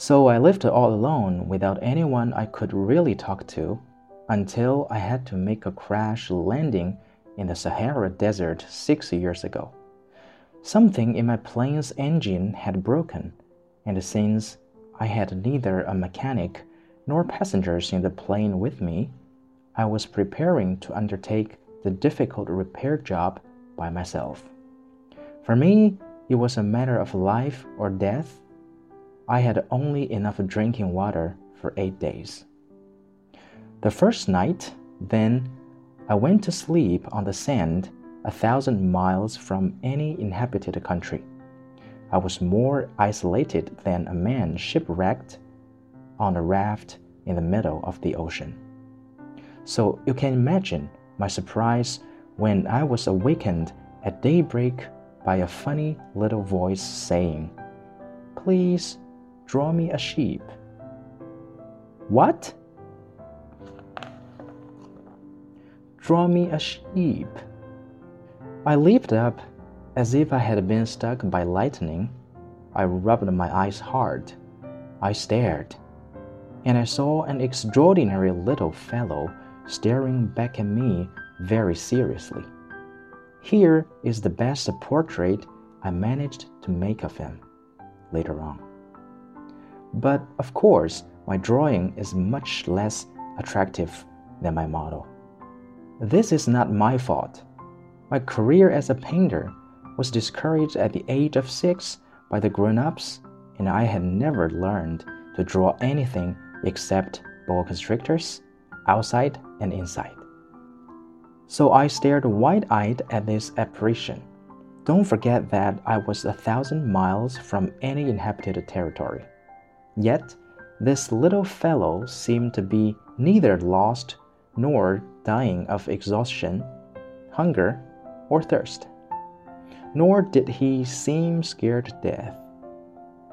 So I lived all alone without anyone I could really talk to until I had to make a crash landing in the Sahara Desert six years ago. Something in my plane's engine had broken, and since I had neither a mechanic nor passengers in the plane with me, I was preparing to undertake the difficult repair job by myself. For me, it was a matter of life or death. I had only enough drinking water for eight days. The first night, then, I went to sleep on the sand a thousand miles from any inhabited country. I was more isolated than a man shipwrecked on a raft in the middle of the ocean. So you can imagine my surprise when I was awakened at daybreak by a funny little voice saying, Please draw me a sheep. What? Draw me a sheep. I leaped up as if I had been struck by lightning. I rubbed my eyes hard. I stared, and I saw an extraordinary little fellow staring back at me very seriously. Here is the best portrait I managed to make of him later on. But of course, my drawing is much less attractive than my model. This is not my fault. My career as a painter was discouraged at the age of six by the grown ups, and I had never learned to draw anything except boa constrictors, outside and inside. So I stared wide eyed at this apparition. Don't forget that I was a thousand miles from any inhabited territory. Yet, this little fellow seemed to be neither lost nor dying of exhaustion, hunger, or thirst. Nor did he seem scared to death.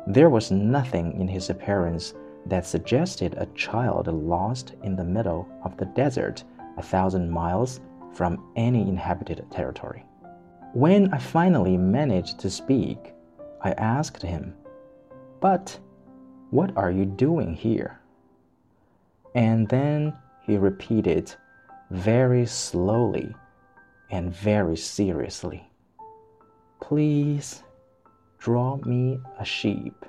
There was nothing in his appearance that suggested a child lost in the middle of the desert a thousand miles from any inhabited territory. When I finally managed to speak, I asked him, But what are you doing here? And then he repeated very slowly and very seriously, Please draw me a sheep.